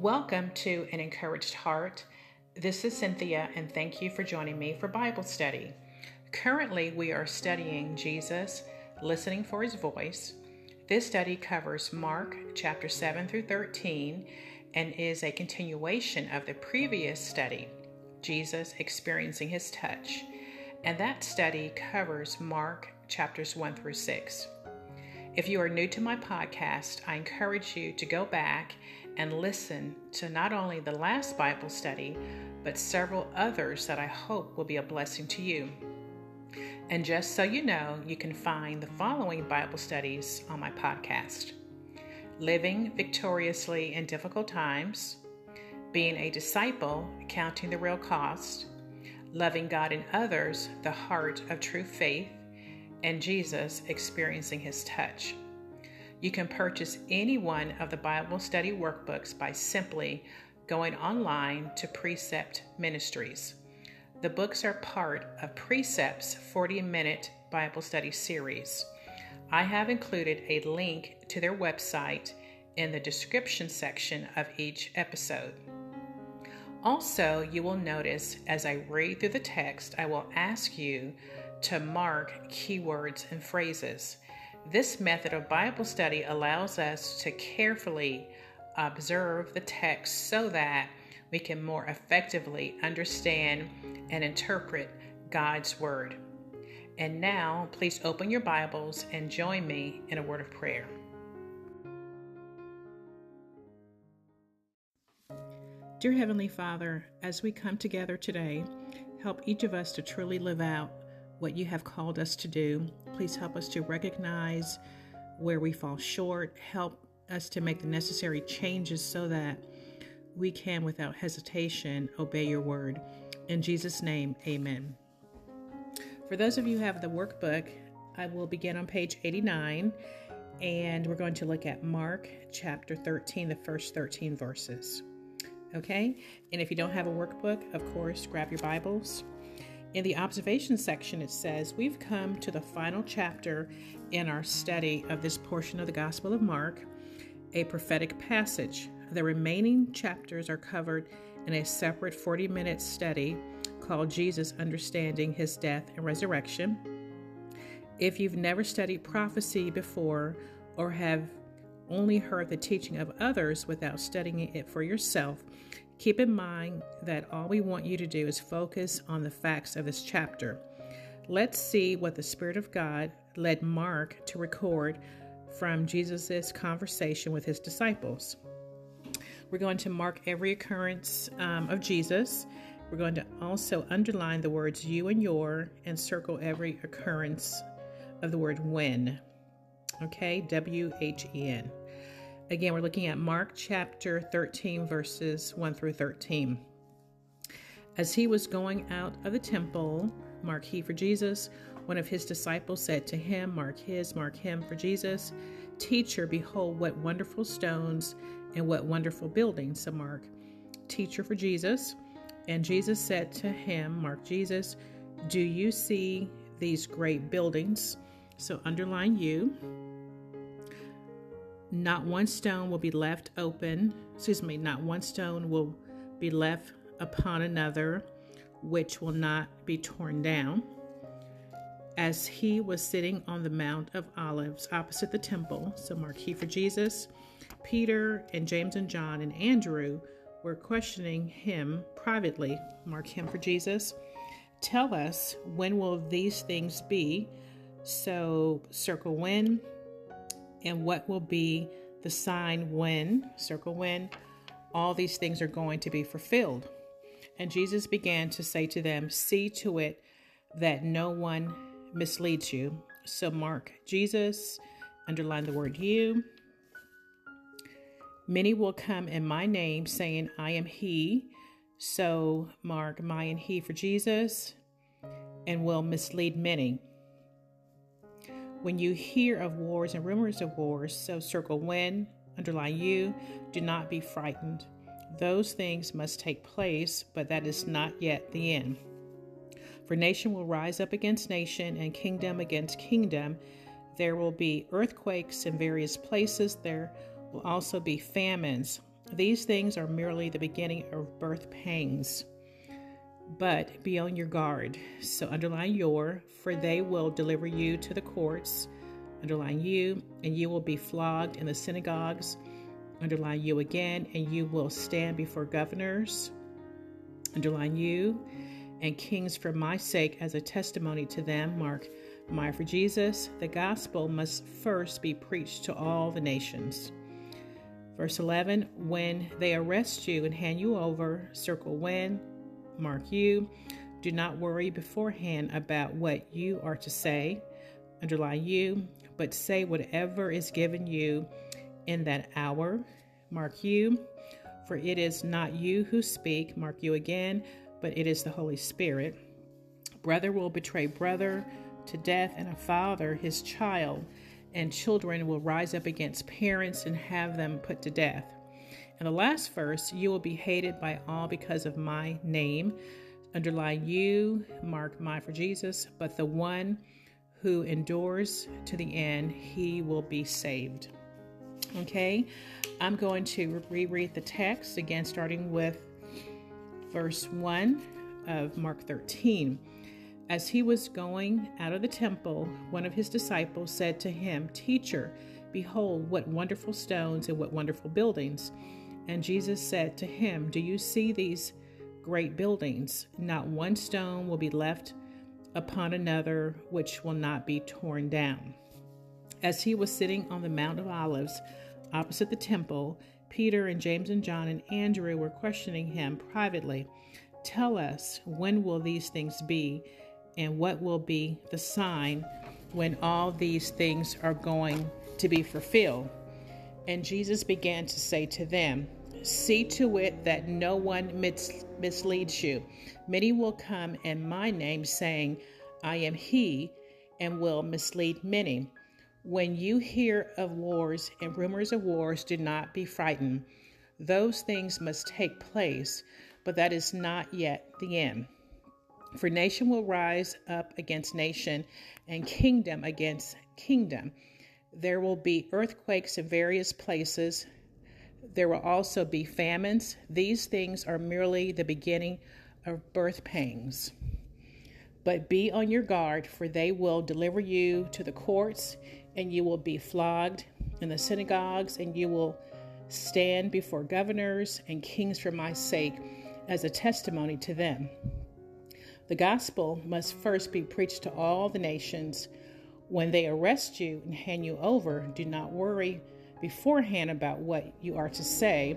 Welcome to An Encouraged Heart. This is Cynthia, and thank you for joining me for Bible study. Currently, we are studying Jesus, listening for his voice. This study covers Mark chapter 7 through 13 and is a continuation of the previous study, Jesus experiencing his touch. And that study covers Mark chapters 1 through 6. If you are new to my podcast, I encourage you to go back and listen to not only the last Bible study, but several others that I hope will be a blessing to you. And just so you know, you can find the following Bible studies on my podcast Living Victoriously in Difficult Times, Being a Disciple, Counting the Real Cost, Loving God and Others, The Heart of True Faith, and Jesus Experiencing His Touch. You can purchase any one of the Bible study workbooks by simply going online to Precept Ministries. The books are part of Precept's 40 minute Bible study series. I have included a link to their website in the description section of each episode. Also, you will notice as I read through the text, I will ask you to mark keywords and phrases. This method of Bible study allows us to carefully observe the text so that we can more effectively understand and interpret God's Word. And now, please open your Bibles and join me in a word of prayer. Dear Heavenly Father, as we come together today, help each of us to truly live out what you have called us to do. Please help us to recognize where we fall short. Help us to make the necessary changes so that we can, without hesitation, obey your word. In Jesus' name, amen. For those of you who have the workbook, I will begin on page 89 and we're going to look at Mark chapter 13, the first 13 verses. Okay? And if you don't have a workbook, of course, grab your Bibles in the observation section, it says, We've come to the final chapter in our study of this portion of the Gospel of Mark, a prophetic passage. The remaining chapters are covered in a separate 40 minute study called Jesus Understanding His Death and Resurrection. If you've never studied prophecy before or have only heard the teaching of others without studying it for yourself, Keep in mind that all we want you to do is focus on the facts of this chapter. Let's see what the Spirit of God led Mark to record from Jesus' conversation with his disciples. We're going to mark every occurrence um, of Jesus. We're going to also underline the words you and your and circle every occurrence of the word when. Okay, W H E N. Again, we're looking at Mark chapter 13, verses 1 through 13. As he was going out of the temple, mark he for Jesus, one of his disciples said to him, Mark his, mark him for Jesus, Teacher, behold, what wonderful stones and what wonderful buildings. So, mark, teacher for Jesus. And Jesus said to him, Mark Jesus, Do you see these great buildings? So, underline you. Not one stone will be left open, excuse me, not one stone will be left upon another, which will not be torn down. As he was sitting on the Mount of Olives opposite the temple, so mark he for Jesus, Peter and James and John and Andrew were questioning him privately, mark him for Jesus. Tell us when will these things be? So circle when and what will be the sign when, circle when, all these things are going to be fulfilled. And Jesus began to say to them, See to it that no one misleads you. So mark Jesus, underline the word you. Many will come in my name, saying, I am he. So mark my and he for Jesus, and will mislead many. When you hear of wars and rumors of wars, so circle when, underline you, do not be frightened. Those things must take place, but that is not yet the end. For nation will rise up against nation, and kingdom against kingdom. There will be earthquakes in various places. There will also be famines. These things are merely the beginning of birth pangs. But be on your guard. So underline your, for they will deliver you to the courts. Underline you, and you will be flogged in the synagogues. Underline you again, and you will stand before governors. Underline you and kings for my sake as a testimony to them. Mark my for Jesus. The gospel must first be preached to all the nations. Verse 11 When they arrest you and hand you over, circle when, mark you. Do not worry beforehand about what you are to say, underline you, but say whatever is given you in that hour, mark you. For it is not you who speak, mark you again, but it is the Holy Spirit. Brother will betray brother to death, and a father his child and children will rise up against parents and have them put to death. In the last verse, you will be hated by all because of my name. Underline you, mark my for Jesus, but the one who endures to the end, he will be saved. Okay, I'm going to reread the text again, starting with verse 1 of Mark 13. As he was going out of the temple, one of his disciples said to him, Teacher, behold, what wonderful stones and what wonderful buildings. And Jesus said to him, Do you see these great buildings? Not one stone will be left upon another which will not be torn down. As he was sitting on the Mount of Olives opposite the temple, Peter and James and John and Andrew were questioning him privately. Tell us, when will these things be? and what will be the sign when all these things are going to be fulfilled. And Jesus began to say to them, See to it that no one mis- misleads you. Many will come in my name, saying, I am he, and will mislead many. When you hear of wars and rumors of wars, do not be frightened. Those things must take place, but that is not yet the end. For nation will rise up against nation, and kingdom against kingdom. There will be earthquakes in various places. There will also be famines. These things are merely the beginning of birth pangs. But be on your guard, for they will deliver you to the courts, and you will be flogged in the synagogues, and you will stand before governors and kings for my sake as a testimony to them. The gospel must first be preached to all the nations. When they arrest you and hand you over, do not worry beforehand about what you are to say,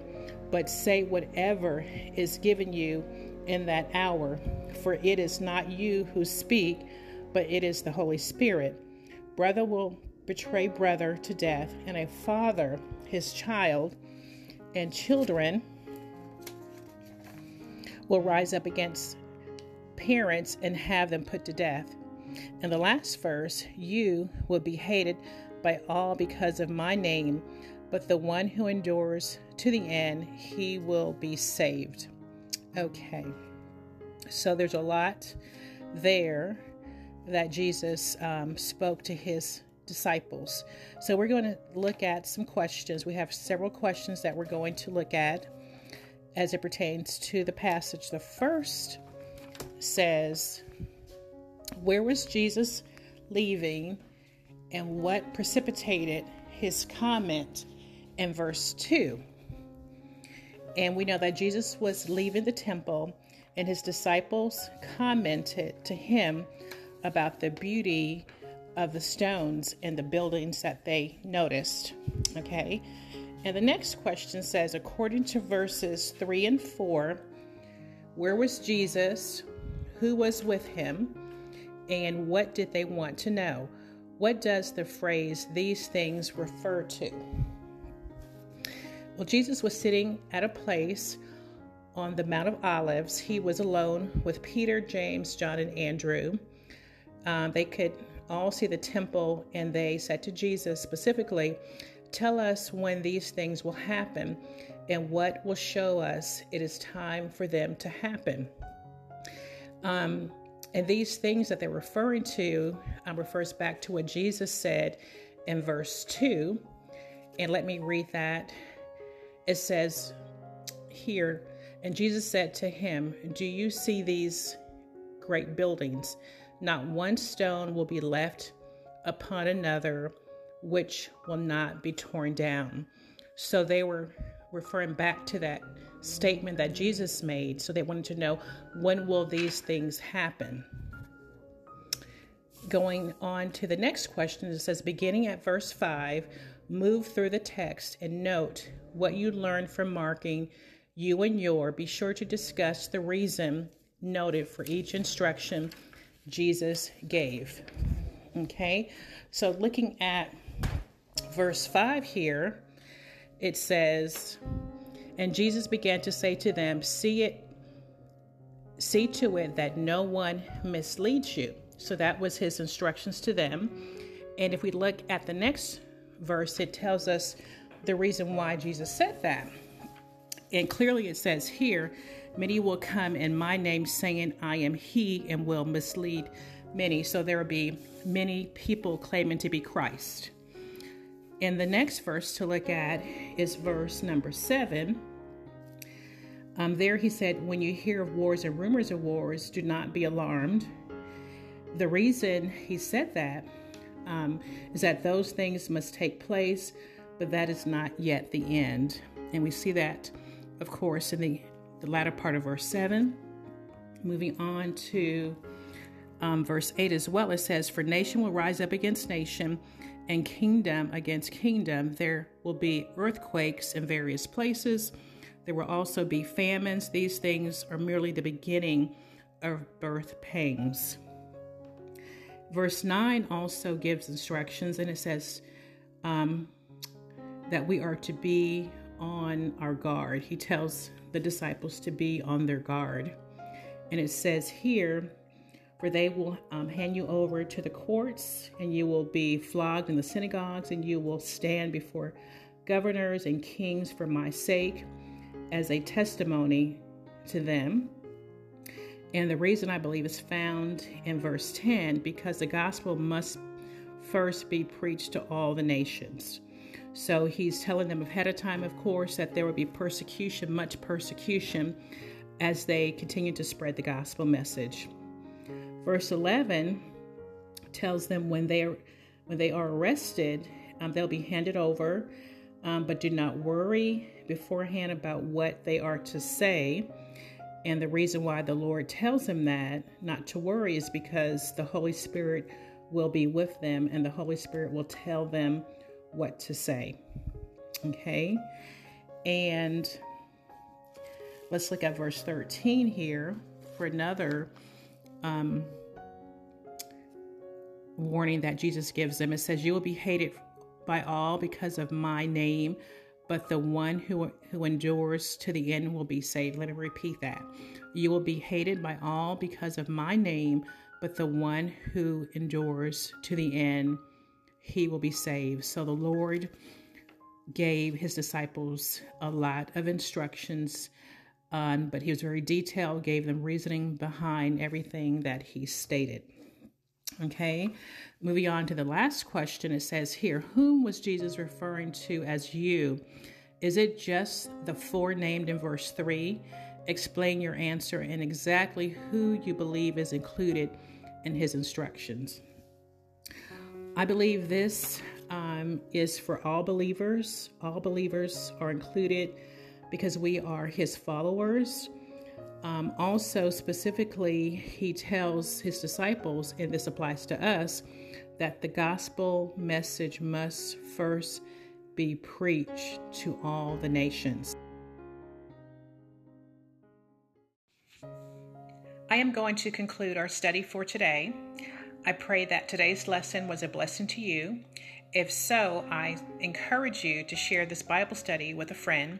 but say whatever is given you in that hour. For it is not you who speak, but it is the Holy Spirit. Brother will betray brother to death, and a father his child, and children will rise up against parents and have them put to death. In the last verse, you will be hated by all because of my name, but the one who endures to the end, he will be saved. Okay, so there's a lot there that Jesus um, spoke to his disciples. So we're going to look at some questions. We have several questions that we're going to look at as it pertains to the passage. The first says, Where was Jesus leaving and what precipitated his comment in verse 2? And we know that Jesus was leaving the temple, and his disciples commented to him about the beauty of the stones and the buildings that they noticed. Okay. And the next question says, according to verses 3 and 4, where was Jesus? who was with him, and what did they want to know? What does the phrase these things refer to? Well, Jesus was sitting at a place on the Mount of Olives. He was alone with Peter, James, John, and Andrew. Um, they could all see the temple, and they said to Jesus specifically, Tell us when these things will happen and what will show us it is time for them to happen. Um, and these things that they're referring to um, refers back to what Jesus said in verse 2. And let me read that. It says, here, and Jesus said to him, Do you see these great buildings? Not one stone will be left upon another, which will not be torn down. So they were referring back to that statement that Jesus made. So they wanted to know when will these things happen? Going on to the next question, it says, beginning at verse 5, move through the text and note what you learned from marking you and your. Be sure to discuss the reason noted for each instruction Jesus gave. Okay, so looking at verse 5 here, it says, And Jesus began to say to them, See it, see to it that no one misleads you. So that was his instructions to them. And if we look at the next verse, it tells us the reason why Jesus said that. And clearly it says here, many will come in my name saying, I am he, and will mislead many. So there will be many people claiming to be Christ. And the next verse to look at is verse number seven. Um, there he said, When you hear of wars and rumors of wars, do not be alarmed. The reason he said that um, is that those things must take place, but that is not yet the end. And we see that, of course, in the, the latter part of verse 7. Moving on to um, verse 8 as well, it says, For nation will rise up against nation, and kingdom against kingdom. There will be earthquakes in various places. There will also be famines. These things are merely the beginning of birth pangs. Verse 9 also gives instructions, and it says um, that we are to be on our guard. He tells the disciples to be on their guard. And it says here, for they will um, hand you over to the courts, and you will be flogged in the synagogues, and you will stand before governors and kings for my sake as a testimony to them. And the reason I believe is found in verse 10 because the gospel must first be preached to all the nations. So he's telling them ahead of time, of course, that there will be persecution, much persecution, as they continue to spread the gospel message. Verse 11 tells them when they are, when they are arrested, um, they'll be handed over, um, but do not worry beforehand about what they are to say and the reason why the Lord tells them that, not to worry, is because the Holy Spirit will be with them and the Holy Spirit will tell them what to say. Okay? And let's look at verse 13 here for another um, warning that Jesus gives them. It says, You will be hated by all because of my name, but the one who, who endures to the end will be saved. Let me repeat that. You will be hated by all because of my name, but the one who endures to the end, he will be saved. So the Lord gave his disciples a lot of instructions, um, but he was very detailed, gave them reasoning behind everything that he stated. Okay, moving on to the last question, it says here, Whom was Jesus referring to as you? Is it just the four named in verse 3? Explain your answer and exactly who you believe is included in his instructions. I believe this um, is for all believers. All believers are included because we are his followers. Um, also, specifically, he tells his disciples, and this applies to us, that the gospel message must first be preached to all the nations. I am going to conclude our study for today. I pray that today's lesson was a blessing to you. If so, I encourage you to share this Bible study with a friend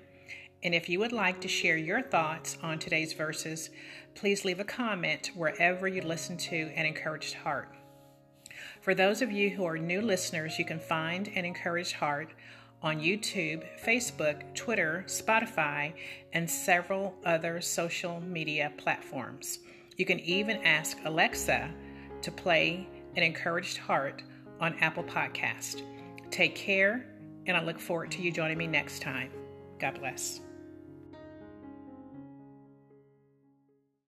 and if you would like to share your thoughts on today's verses, please leave a comment wherever you listen to an encouraged heart. For those of you who are new listeners, you can find an encouraged heart on YouTube, Facebook, Twitter, Spotify, and several other social media platforms. You can even ask Alexa to play an encouraged heart on Apple Podcast. Take care, and I look forward to you joining me next time. God bless.